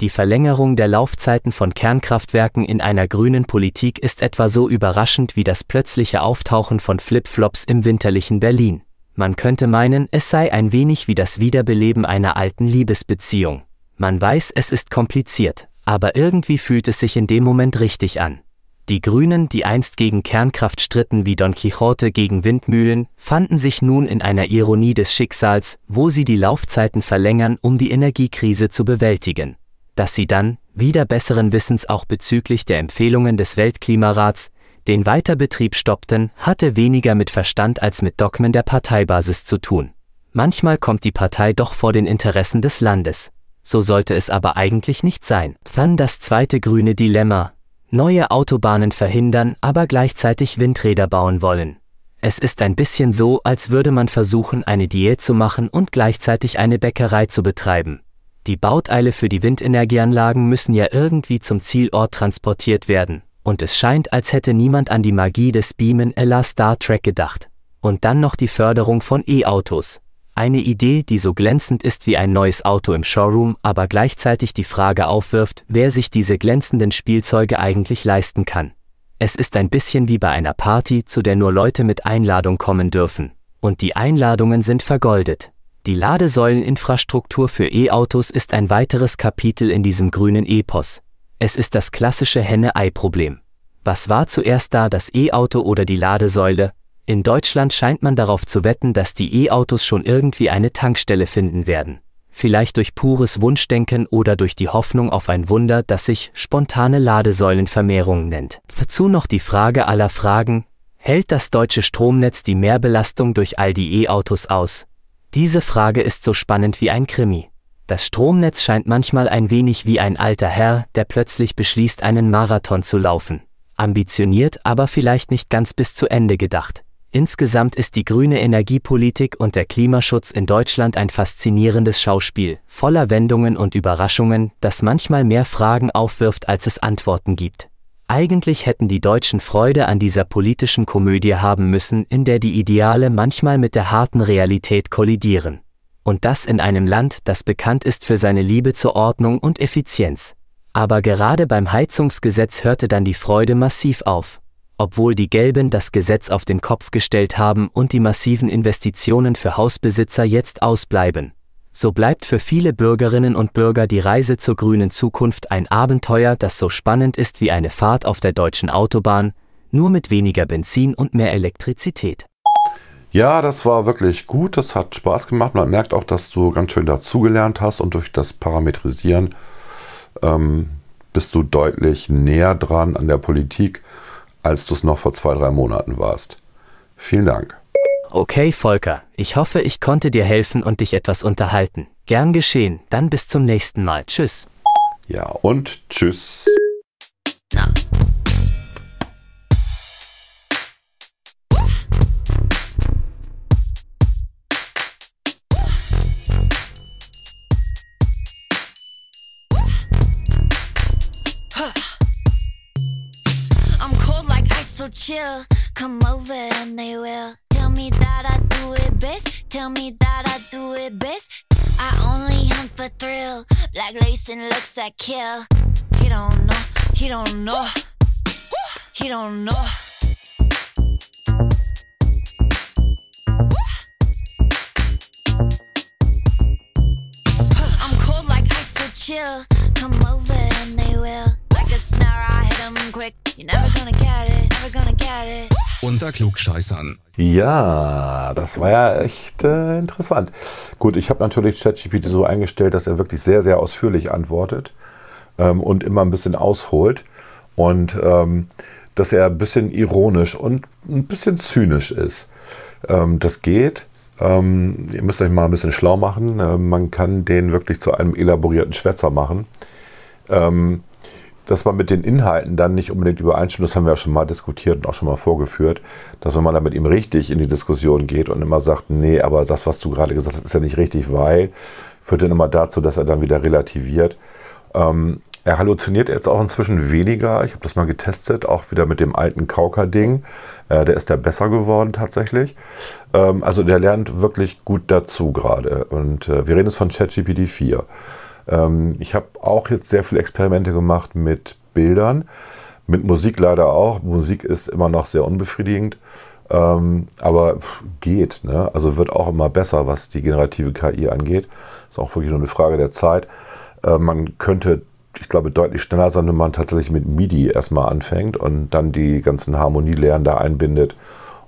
Die Verlängerung der Laufzeiten von Kernkraftwerken in einer grünen Politik ist etwa so überraschend wie das plötzliche Auftauchen von Flipflops im winterlichen Berlin. Man könnte meinen, es sei ein wenig wie das Wiederbeleben einer alten Liebesbeziehung. Man weiß, es ist kompliziert, aber irgendwie fühlt es sich in dem Moment richtig an. Die Grünen, die einst gegen Kernkraft stritten wie Don Quixote gegen Windmühlen, fanden sich nun in einer Ironie des Schicksals, wo sie die Laufzeiten verlängern, um die Energiekrise zu bewältigen. Dass sie dann, wieder besseren Wissens auch bezüglich der Empfehlungen des Weltklimarats, den Weiterbetrieb stoppten, hatte weniger mit Verstand als mit Dogmen der Parteibasis zu tun. Manchmal kommt die Partei doch vor den Interessen des Landes so sollte es aber eigentlich nicht sein. Dann das zweite grüne Dilemma. Neue Autobahnen verhindern, aber gleichzeitig Windräder bauen wollen. Es ist ein bisschen so, als würde man versuchen, eine Diät zu machen und gleichzeitig eine Bäckerei zu betreiben. Die Bauteile für die Windenergieanlagen müssen ja irgendwie zum Zielort transportiert werden, und es scheint, als hätte niemand an die Magie des Beamen Ella Star Trek gedacht. Und dann noch die Förderung von E-Autos. Eine Idee, die so glänzend ist wie ein neues Auto im Showroom, aber gleichzeitig die Frage aufwirft, wer sich diese glänzenden Spielzeuge eigentlich leisten kann. Es ist ein bisschen wie bei einer Party, zu der nur Leute mit Einladung kommen dürfen. Und die Einladungen sind vergoldet. Die Ladesäuleninfrastruktur für E-Autos ist ein weiteres Kapitel in diesem grünen Epos. Es ist das klassische Henne-Ei-Problem. Was war zuerst da, das E-Auto oder die Ladesäule? In Deutschland scheint man darauf zu wetten, dass die E-Autos schon irgendwie eine Tankstelle finden werden. Vielleicht durch pures Wunschdenken oder durch die Hoffnung auf ein Wunder, das sich spontane Ladesäulenvermehrung nennt. Dazu noch die Frage aller Fragen, hält das deutsche Stromnetz die Mehrbelastung durch all die E-Autos aus? Diese Frage ist so spannend wie ein Krimi. Das Stromnetz scheint manchmal ein wenig wie ein alter Herr, der plötzlich beschließt, einen Marathon zu laufen. Ambitioniert, aber vielleicht nicht ganz bis zu Ende gedacht. Insgesamt ist die grüne Energiepolitik und der Klimaschutz in Deutschland ein faszinierendes Schauspiel, voller Wendungen und Überraschungen, das manchmal mehr Fragen aufwirft, als es Antworten gibt. Eigentlich hätten die Deutschen Freude an dieser politischen Komödie haben müssen, in der die Ideale manchmal mit der harten Realität kollidieren. Und das in einem Land, das bekannt ist für seine Liebe zur Ordnung und Effizienz. Aber gerade beim Heizungsgesetz hörte dann die Freude massiv auf obwohl die Gelben das Gesetz auf den Kopf gestellt haben und die massiven Investitionen für Hausbesitzer jetzt ausbleiben. So bleibt für viele Bürgerinnen und Bürger die Reise zur grünen Zukunft ein Abenteuer, das so spannend ist wie eine Fahrt auf der deutschen Autobahn, nur mit weniger Benzin und mehr Elektrizität. Ja, das war wirklich gut, das hat Spaß gemacht. Man merkt auch, dass du ganz schön dazugelernt hast und durch das Parametrisieren ähm, bist du deutlich näher dran an der Politik als du es noch vor zwei, drei Monaten warst. Vielen Dank. Okay, Volker, ich hoffe, ich konnte dir helfen und dich etwas unterhalten. Gern geschehen, dann bis zum nächsten Mal. Tschüss. Ja, und tschüss. Chill. Come over and they will. Tell me that I do it best. Tell me that I do it best. I only hunt for thrill. Black lace and looks that kill. He don't know. He don't know. He don't know. I'm cold like ice, so chill. Come over and they will. Like a snare, I hit them quick. You're never gonna get Unter Klugscheißern. Ja, das war ja echt äh, interessant. Gut, ich habe natürlich ChatGPT so eingestellt, dass er wirklich sehr, sehr ausführlich antwortet ähm, und immer ein bisschen ausholt und ähm, dass er ein bisschen ironisch und ein bisschen zynisch ist. Ähm, das geht. Ähm, ihr müsst euch mal ein bisschen schlau machen. Äh, man kann den wirklich zu einem elaborierten Schwätzer machen. Ähm, dass man mit den Inhalten dann nicht unbedingt übereinstimmt, das haben wir ja schon mal diskutiert und auch schon mal vorgeführt, dass wenn man mit ihm richtig in die Diskussion geht und immer sagt, nee, aber das, was du gerade gesagt hast, ist ja nicht richtig, weil, führt dann immer dazu, dass er dann wieder relativiert. Ähm, er halluziniert jetzt auch inzwischen weniger. Ich habe das mal getestet, auch wieder mit dem alten Kauker-Ding. Äh, der ist da besser geworden tatsächlich. Ähm, also der lernt wirklich gut dazu gerade. Und äh, wir reden jetzt von ChatGPT 4. Ähm, ich habe auch jetzt sehr viele Experimente gemacht mit Bildern, mit Musik leider auch. Musik ist immer noch sehr unbefriedigend, ähm, aber geht. Ne? Also wird auch immer besser, was die generative KI angeht. Ist auch wirklich nur eine Frage der Zeit. Äh, man könnte ich glaube, deutlich schneller sein, wenn man tatsächlich mit MIDI erstmal anfängt und dann die ganzen Harmonielehren da einbindet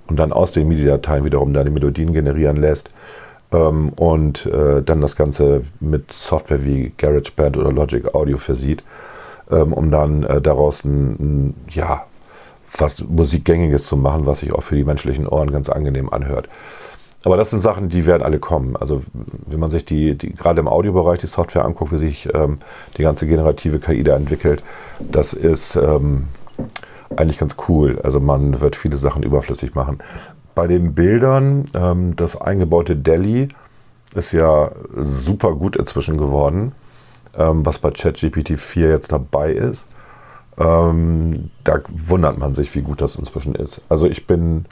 und dann aus den MIDI-Dateien wiederum dann die Melodien generieren lässt ähm, und äh, dann das Ganze mit Software wie GarageBand oder Logic Audio versieht, ähm, um dann äh, daraus ein, ein, ja, fast Musikgängiges zu machen, was sich auch für die menschlichen Ohren ganz angenehm anhört. Aber das sind Sachen, die werden alle kommen. Also wenn man sich die, die gerade im Audiobereich die Software anguckt, wie sich ähm, die ganze generative KI da entwickelt, das ist ähm, eigentlich ganz cool. Also man wird viele Sachen überflüssig machen. Bei den Bildern, ähm, das eingebaute Delhi ist ja super gut inzwischen geworden, ähm, was bei ChatGPT 4 jetzt dabei ist. Ähm, da wundert man sich, wie gut das inzwischen ist. Also ich bin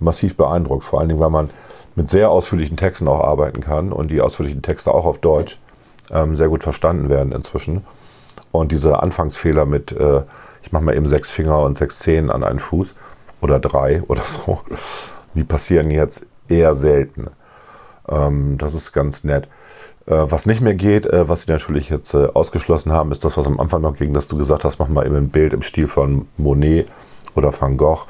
massiv beeindruckt, vor allen Dingen, weil man mit sehr ausführlichen Texten auch arbeiten kann und die ausführlichen Texte auch auf Deutsch ähm, sehr gut verstanden werden inzwischen. Und diese Anfangsfehler mit, äh, ich mache mal eben sechs Finger und sechs Zehen an einen Fuß oder drei oder so, die passieren jetzt eher selten. Ähm, das ist ganz nett. Äh, was nicht mehr geht, äh, was sie natürlich jetzt äh, ausgeschlossen haben, ist das, was am Anfang noch ging, dass du gesagt hast, mach mal eben ein Bild im Stil von Monet oder Van Gogh.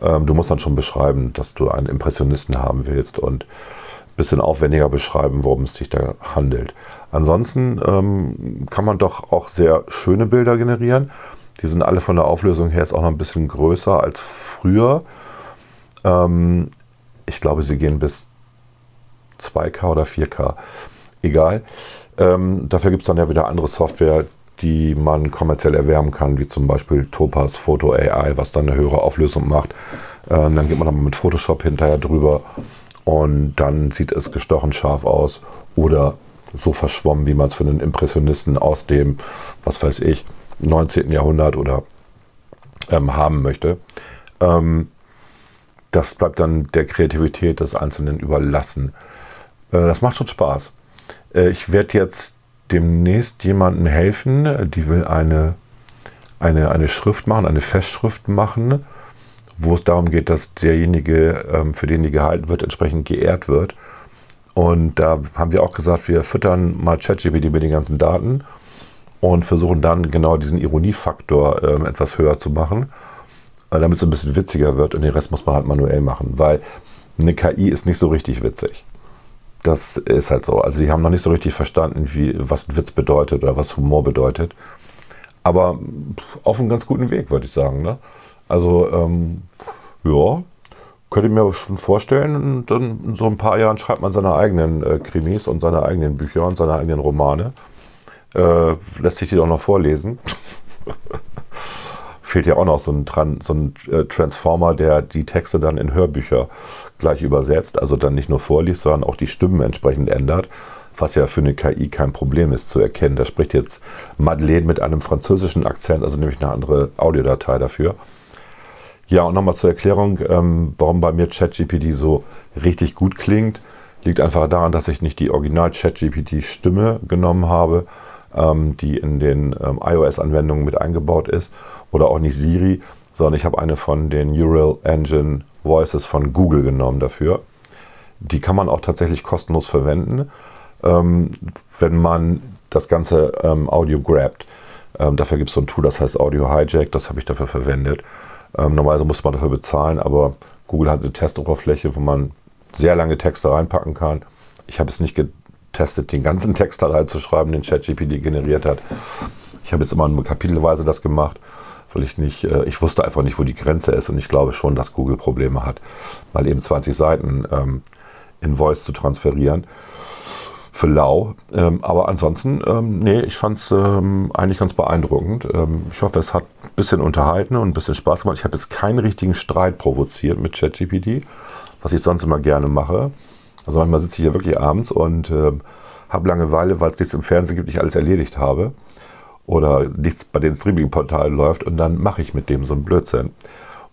Ähm, du musst dann schon beschreiben, dass du einen Impressionisten haben willst und ein bisschen aufwendiger beschreiben, worum es sich da handelt. Ansonsten ähm, kann man doch auch sehr schöne Bilder generieren. Die sind alle von der Auflösung her jetzt auch noch ein bisschen größer als früher. Ähm, ich glaube, sie gehen bis 2K oder 4K. Egal. Ähm, dafür gibt es dann ja wieder andere Software, die man kommerziell erwärmen kann, wie zum Beispiel Topaz Photo AI, was dann eine höhere Auflösung macht. Ähm, dann geht man dann mit Photoshop hinterher drüber und dann sieht es gestochen scharf aus oder so verschwommen, wie man es für einen Impressionisten aus dem, was weiß ich, 19. Jahrhundert oder ähm, haben möchte. Ähm, das bleibt dann der Kreativität des Einzelnen überlassen. Äh, das macht schon Spaß. Äh, ich werde jetzt demnächst jemandem helfen, die will eine, eine, eine Schrift machen, eine Festschrift machen, wo es darum geht, dass derjenige, ähm, für den die gehalten wird, entsprechend geehrt wird. Und da haben wir auch gesagt, wir füttern mal ChatGPT mit den ganzen Daten und versuchen dann genau diesen Ironiefaktor ähm, etwas höher zu machen, damit es ein bisschen witziger wird und den Rest muss man halt manuell machen, weil eine KI ist nicht so richtig witzig. Das ist halt so. Also die haben noch nicht so richtig verstanden, wie, was Witz bedeutet oder was Humor bedeutet. Aber auf einem ganz guten Weg, würde ich sagen. Ne? Also, ähm, ja, könnte ich mir schon vorstellen, dann in so ein paar Jahren schreibt man seine eigenen äh, Krimis und seine eigenen Bücher und seine eigenen Romane. Äh, lässt sich die doch noch vorlesen. Fehlt ja auch noch so ein, Tran so ein äh, Transformer, der die Texte dann in Hörbücher gleich übersetzt, also dann nicht nur vorliest, sondern auch die Stimmen entsprechend ändert, was ja für eine KI kein Problem ist zu erkennen. Da spricht jetzt Madeleine mit einem französischen Akzent, also nämlich eine andere Audiodatei dafür. Ja, und nochmal zur Erklärung, ähm, warum bei mir ChatGPT so richtig gut klingt. Liegt einfach daran, dass ich nicht die Original-ChatGPT-Stimme genommen habe, ähm, die in den ähm, iOS-Anwendungen mit eingebaut ist, oder auch nicht Siri, sondern ich habe eine von den Neural Engine Voices von Google genommen dafür. Die kann man auch tatsächlich kostenlos verwenden, ähm, wenn man das ganze ähm, Audio grabt. Ähm, dafür gibt es so ein Tool, das heißt Audio Hijack, das habe ich dafür verwendet. Ähm, normalerweise muss man dafür bezahlen, aber Google hat eine Testoberfläche, wo man sehr lange Texte reinpacken kann. Ich habe es nicht getestet, den ganzen Text da reinzuschreiben, den ChatGPT generiert hat. Ich habe jetzt immer nur kapitelweise das gemacht, weil ich nicht, äh, ich wusste einfach nicht, wo die Grenze ist und ich glaube schon, dass Google Probleme hat, mal eben 20 Seiten ähm, in Voice zu transferieren für lau. Ähm, aber ansonsten, ähm, nee, ich fand es ähm, eigentlich ganz beeindruckend. Ähm, ich hoffe, es hat ein bisschen unterhalten und ein bisschen Spaß gemacht. Ich habe jetzt keinen richtigen Streit provoziert mit ChatGPT, was ich sonst immer gerne mache. Also manchmal sitze ich hier wirklich abends und ähm, habe Langeweile, weil es nichts im Fernsehen gibt, ich alles erledigt habe. Oder nichts bei den Streaming-Portalen läuft und dann mache ich mit dem so einen Blödsinn.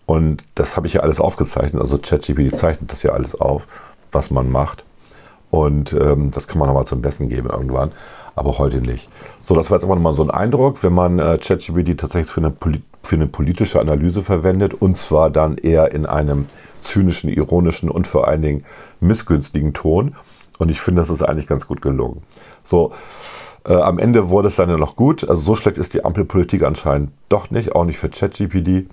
Und das habe ich ja alles aufgezeichnet. Also ChatGPT zeichnet das ja alles auf, was man macht. Und ähm, das kann man nochmal zum Besten geben irgendwann, aber heute nicht. So, das war jetzt einfach nochmal so ein Eindruck, wenn man äh, ChatGPT tatsächlich für eine, für eine politische Analyse verwendet und zwar dann eher in einem zynischen, ironischen und vor allen Dingen missgünstigen Ton. Und ich finde, das ist eigentlich ganz gut gelungen. So, äh, am Ende wurde es dann ja noch gut. Also so schlecht ist die Ampelpolitik anscheinend doch nicht, auch nicht für ChatGPT.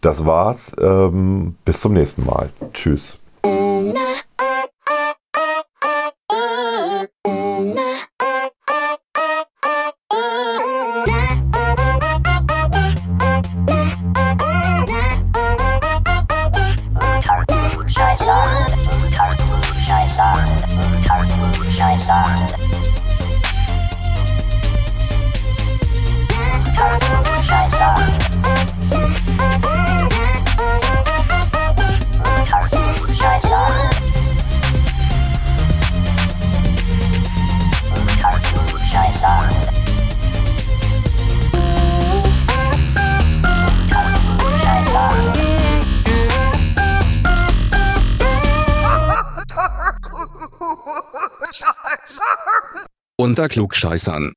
Das war's. Ähm, bis zum nächsten Mal. Tschüss. Unter Klugscheißern